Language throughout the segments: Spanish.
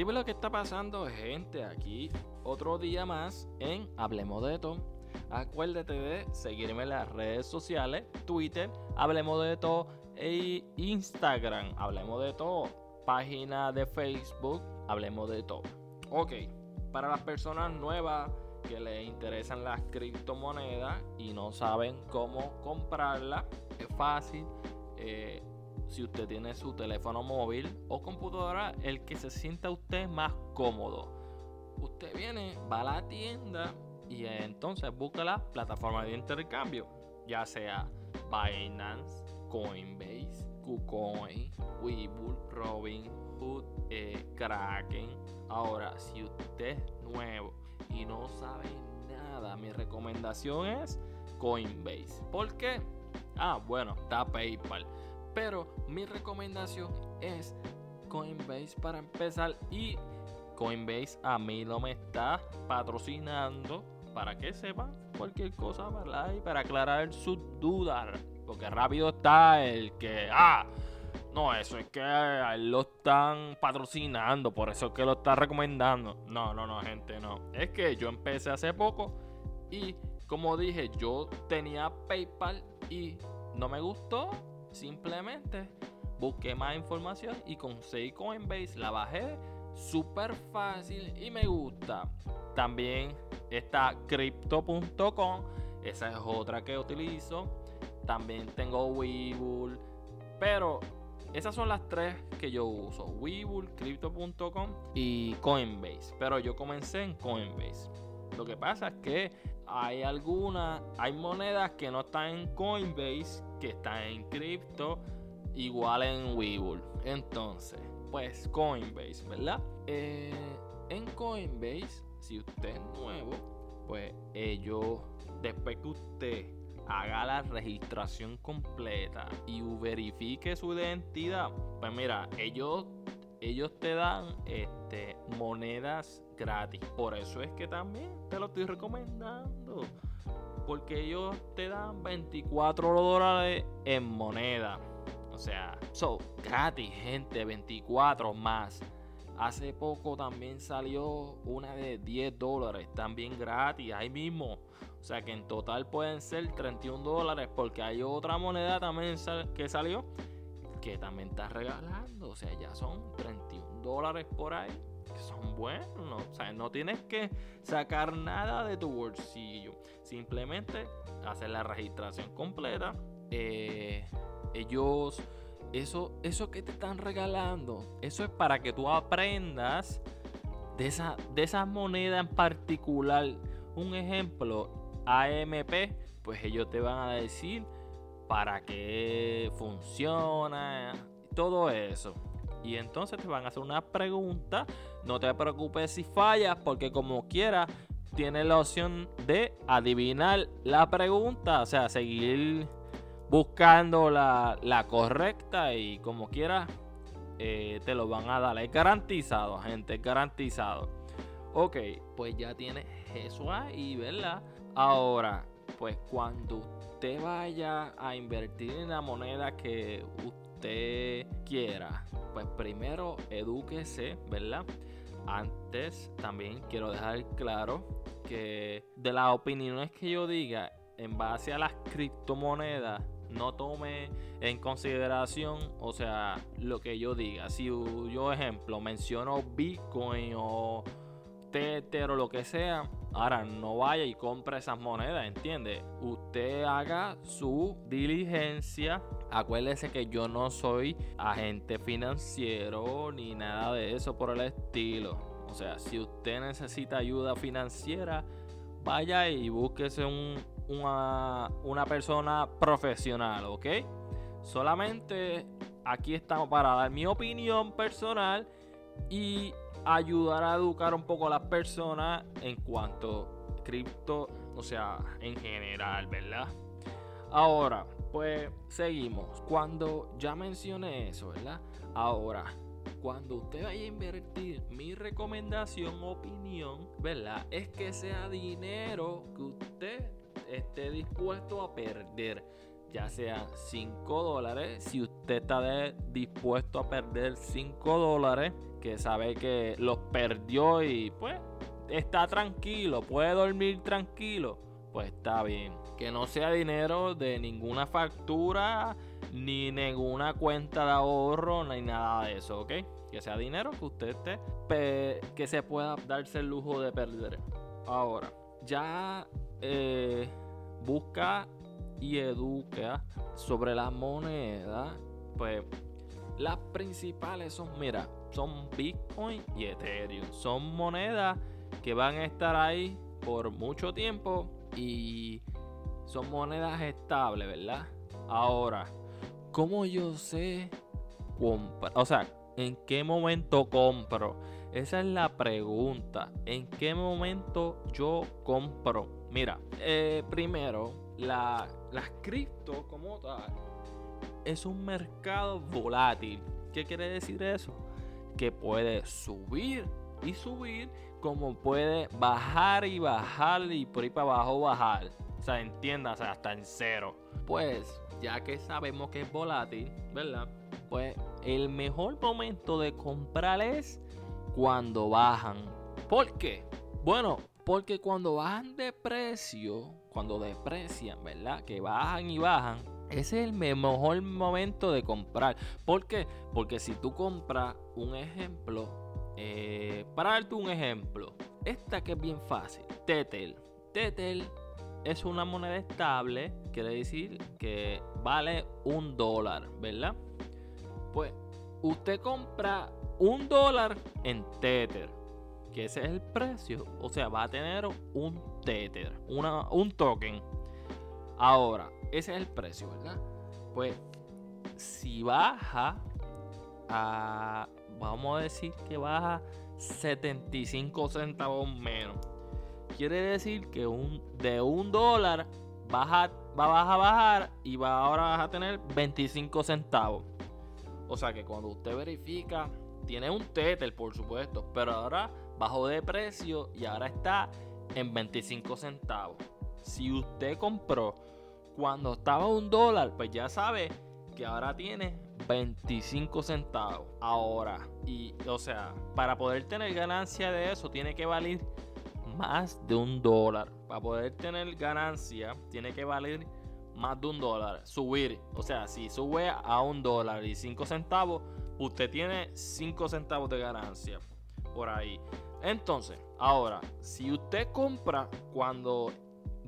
Dime lo que está pasando, gente. Aquí otro día más en Hablemos de todo. Acuérdate de seguirme en las redes sociales, Twitter, Hablemos de todo e Instagram, Hablemos de todo. Página de Facebook, Hablemos de todo. Ok, para las personas nuevas que les interesan las criptomonedas y no saben cómo comprarlas, es fácil. Eh, si usted tiene su teléfono móvil o computadora, el que se sienta usted más cómodo. Usted viene, va a la tienda y entonces busca la plataforma de intercambio, ya sea Binance, Coinbase, KuCoin, Webull, Robinhood, eh, Kraken. Ahora, si usted es nuevo y no sabe nada, mi recomendación es Coinbase. ¿Por qué? Ah, bueno, está PayPal. Pero mi recomendación es Coinbase para empezar. Y Coinbase a mí no me está patrocinando para que sepan cualquier cosa, ¿verdad? Y para aclarar sus dudas. Porque rápido está el que, ah, no, eso es que lo están patrocinando, por eso es que lo está recomendando. No, no, no, gente, no. Es que yo empecé hace poco y como dije, yo tenía PayPal y no me gustó Simplemente busqué más información y conseguí Coinbase, la bajé súper fácil y me gusta. También está crypto.com, esa es otra que utilizo. También tengo Webull, pero esas son las tres que yo uso: Webull, crypto.com y Coinbase. Pero yo comencé en Coinbase. Lo que pasa es que hay algunas, hay monedas que no están en Coinbase, que están en cripto, igual en Webull. Entonces, pues Coinbase, ¿verdad? Eh, en Coinbase, si usted es nuevo, pues ellos, después que usted haga la registración completa y verifique su identidad, pues mira, ellos ellos te dan este, monedas gratis. Por eso es que también te lo estoy recomendando. Porque ellos te dan 24 dólares en moneda. O sea, son gratis, gente, 24 más. Hace poco también salió una de 10 dólares, también gratis, ahí mismo. O sea que en total pueden ser 31 dólares porque hay otra moneda también que salió que también estás regalando. O sea, ya son 31 dólares por ahí. Son buenos. ¿no? O sea, no tienes que sacar nada de tu bolsillo. Simplemente hacer la registración completa. Eh, ellos, eso, eso que te están regalando, eso es para que tú aprendas de esa, de esa moneda en particular. Un ejemplo, AMP, pues ellos te van a decir para qué funciona, todo eso. Y entonces te van a hacer una pregunta. No te preocupes si fallas, porque como quieras, tienes la opción de adivinar la pregunta. O sea, seguir buscando la, correcta y como quieras, eh, te lo van a dar. Es garantizado, gente, es garantizado. Ok, pues ya tienes eso ahí, ¿verdad? Ahora, pues cuando usted vaya a invertir en la moneda que usted quiera, pues primero edúquese, ¿verdad? Antes también quiero dejar claro que de las opiniones que yo diga en base a las criptomonedas, no tome en consideración, o sea, lo que yo diga. Si yo, ejemplo, menciono Bitcoin o Tether o lo que sea, Ahora, no vaya y compre esas monedas, ¿entiende? Usted haga su diligencia. Acuérdese que yo no soy agente financiero ni nada de eso por el estilo. O sea, si usted necesita ayuda financiera, vaya y búsquese una, una persona profesional, ¿ok? Solamente aquí estamos para dar mi opinión personal y ayudar a educar un poco a las personas en cuanto a cripto, o sea, en general, ¿verdad? Ahora, pues seguimos. Cuando ya mencioné eso, ¿verdad? Ahora, cuando usted vaya a invertir, mi recomendación, opinión, ¿verdad? Es que sea dinero que usted esté dispuesto a perder. Ya sea 5 dólares, si usted está dispuesto a perder 5 dólares, que sabe que los perdió y pues está tranquilo, puede dormir tranquilo, pues está bien. Que no sea dinero de ninguna factura, ni ninguna cuenta de ahorro, ni nada de eso, ¿ok? Que sea dinero que usted esté, que se pueda darse el lujo de perder. Ahora, ya eh, busca y educa sobre las monedas, pues las principales son, mira, son Bitcoin y Ethereum. Son monedas que van a estar ahí por mucho tiempo y son monedas estables, ¿verdad? Ahora, ¿cómo yo sé comprar? O sea, ¿en qué momento compro? Esa es la pregunta. ¿En qué momento yo compro? Mira, eh, primero, la, las cripto como tal es un mercado volátil. ¿Qué quiere decir eso? Que puede subir y subir como puede bajar y bajar y por ahí para abajo bajar. O sea, entiéndase, hasta en cero. Pues, ya que sabemos que es volátil, ¿verdad? Pues el mejor momento de comprar es cuando bajan. ¿Por qué? Bueno, porque cuando bajan de precio, cuando deprecian, ¿verdad? Que bajan y bajan, ese es el mejor momento de comprar. ¿Por qué? Porque si tú compras un ejemplo, eh, para darte un ejemplo, esta que es bien fácil, Tetel. Tetel es una moneda estable, quiere decir que vale un dólar, ¿verdad? Pues usted compra un dólar en Tether, que ese es el precio, o sea, va a tener un Tether, una, un token. Ahora, ese es el precio, ¿verdad? Pues si baja a, vamos a decir que baja 75 centavos menos. Quiere decir que un, de un dólar baja, va a bajar y va ahora vas a tener 25 centavos. O sea que cuando usted verifica, tiene un Tether por supuesto, pero ahora bajó de precio y ahora está en 25 centavos. Si usted compró cuando estaba un dólar, pues ya sabe que ahora tiene 25 centavos. Ahora, y o sea, para poder tener ganancia de eso, tiene que valer más de un dólar. Para poder tener ganancia, tiene que valer más de un dólar. Subir, o sea, si sube a un dólar y 5 centavos, usted tiene 5 centavos de ganancia. Por ahí. Entonces, ahora, si usted compra cuando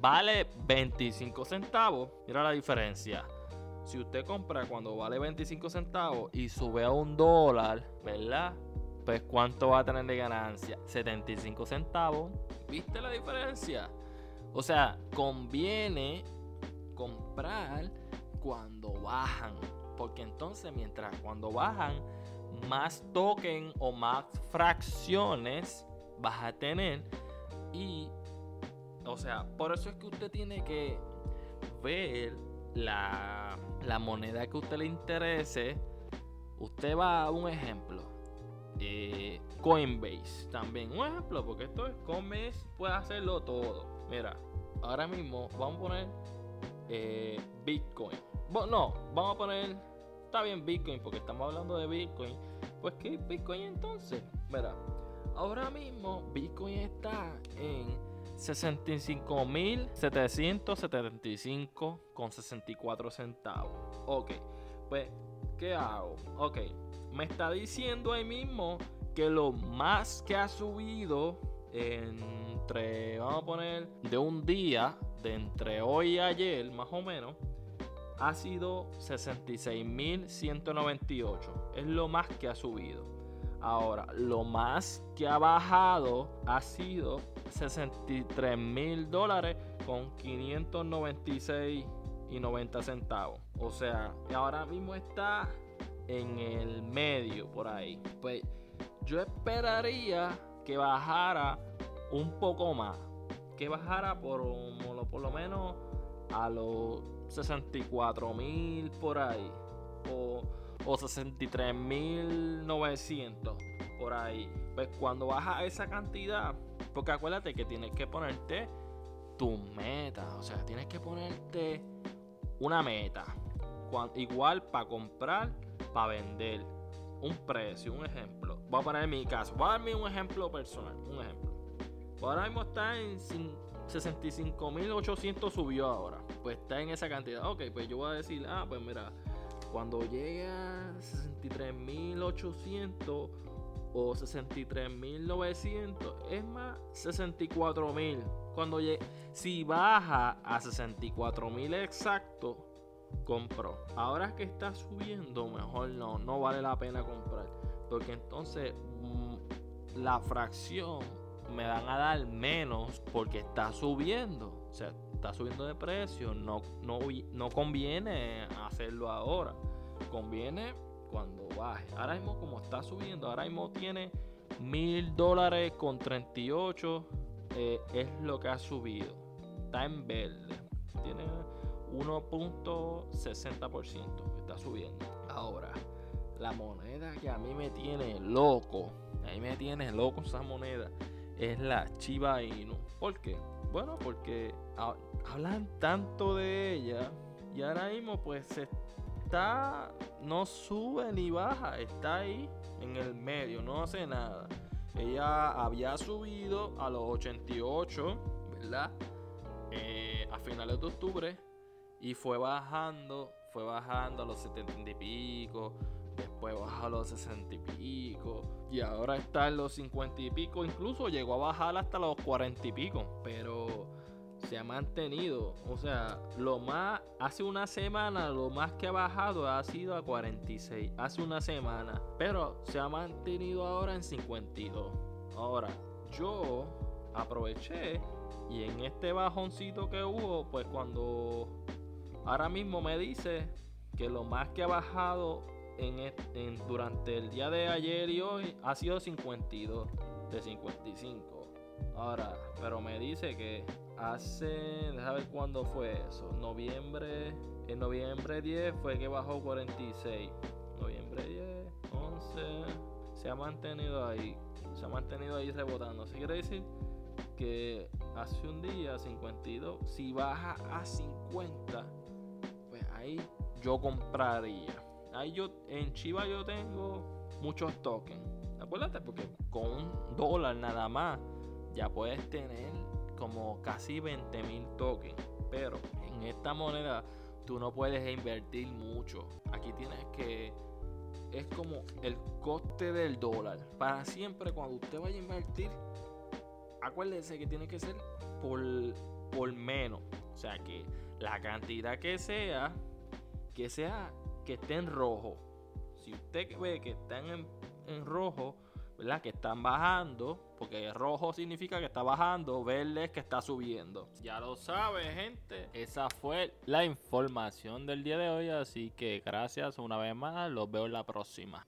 vale 25 centavos, mira la diferencia. Si usted compra cuando vale 25 centavos y sube a un dólar, ¿verdad? Pues cuánto va a tener de ganancia? 75 centavos. ¿Viste la diferencia? O sea, conviene comprar cuando bajan. Porque entonces mientras cuando bajan, más token o más fracciones vas a tener. Y o sea, por eso es que usted tiene que ver la, moneda que a usted le interese. Usted va a un ejemplo. Eh, Coinbase también. Un ejemplo, porque esto es Coinbase, puede hacerlo todo. Mira, ahora mismo vamos a poner eh, Bitcoin. no, vamos a poner. Está bien Bitcoin, porque estamos hablando de Bitcoin. Pues, ¿qué Bitcoin entonces? Mira, ahora mismo Bitcoin está en 65.775 con 64 centavos. Ok, pues, ¿qué hago? Ok, me está diciendo ahí mismo que lo más que ha subido entre, vamos a poner, de un día, de entre hoy y ayer, más o menos, ha sido 66.198. Es lo más que ha subido. Ahora, lo más que ha bajado ha sido 63 mil dólares con 596 y 90 centavos. O sea, ahora mismo está en el medio por ahí. Pues yo esperaría que bajara un poco más. Que bajara por, por lo menos a los 64 mil por ahí. O, o 63 mil 900 por ahí. Pues cuando baja esa cantidad porque acuérdate que tienes que ponerte tu meta. O sea, tienes que ponerte una meta. igual para comprar, para vender. un precio, un ejemplo. Voy a poner mi caso. Voy a darme un ejemplo personal. Un ejemplo. Ahora mismo está en 65.800 subió ahora. Pues está en esa cantidad. Ok, pues yo voy a decir, ah, pues mira, cuando llegue a 63.800 o 63.900, es más 64.000. Cuando llegue, si baja a 64.000 exacto, compro. Ahora que está subiendo, mejor no, no vale la pena comprar. Porque entonces mm, la fracción me van a dar menos porque está subiendo. O sea, está subiendo de precio. No, no, no conviene hacerlo ahora. Conviene cuando baje. Ahora mismo como está subiendo, ahora mismo tiene mil dólares con 38. Eh, es lo que ha subido. Está en verde. Tiene 1.60%. Está subiendo. Ahora, la moneda que a mí me tiene loco. A mí me tiene loco esa moneda. Es la Chiba Inu. ¿Por qué? Bueno, porque hablan tanto de ella. Y ahora mismo pues está. No sube ni baja. Está ahí en el medio. No hace nada. Ella había subido a los 88, ¿verdad? Eh, a finales de octubre y fue bajando, fue bajando a los 70 y pico, después bajó a los 60 y pico, y ahora está en los 50 y pico, incluso llegó a bajar hasta los 40 y pico, pero se ha mantenido, o sea, lo más, hace una semana lo más que ha bajado ha sido a 46, hace una semana, pero se ha mantenido ahora en 52. Ahora, yo aproveché y en este bajoncito que hubo, pues cuando Ahora mismo me dice que lo más que ha bajado en, durante el día de ayer y hoy ha sido 52 de 55. Ahora, pero me dice que hace, déjame ver cuándo fue eso. Noviembre, en noviembre 10 fue que bajó 46. Noviembre 10, 11, se ha mantenido ahí, se ha mantenido ahí rebotando. Eso quiere decir que hace un día 52, si baja a 50 ahí yo compraría. Ahí yo, en Chiva yo tengo muchos tokens. Acuérdate, porque con un dólar nada más ya puedes tener como casi 20 mil tokens. Pero en esta moneda tú no puedes invertir mucho. Aquí tienes que. Es como el coste del dólar. Para siempre, cuando usted vaya a invertir, acuérdese que tiene que ser por, por menos. O sea que la cantidad que sea que sea que esté en rojo. Si usted ve que están en, rojo, ¿verdad? Que están bajando, porque rojo significa que está bajando, verde es que está subiendo. Ya lo sabe, gente. Esa fue la información del día de hoy, así que gracias una vez más, los veo en la próxima.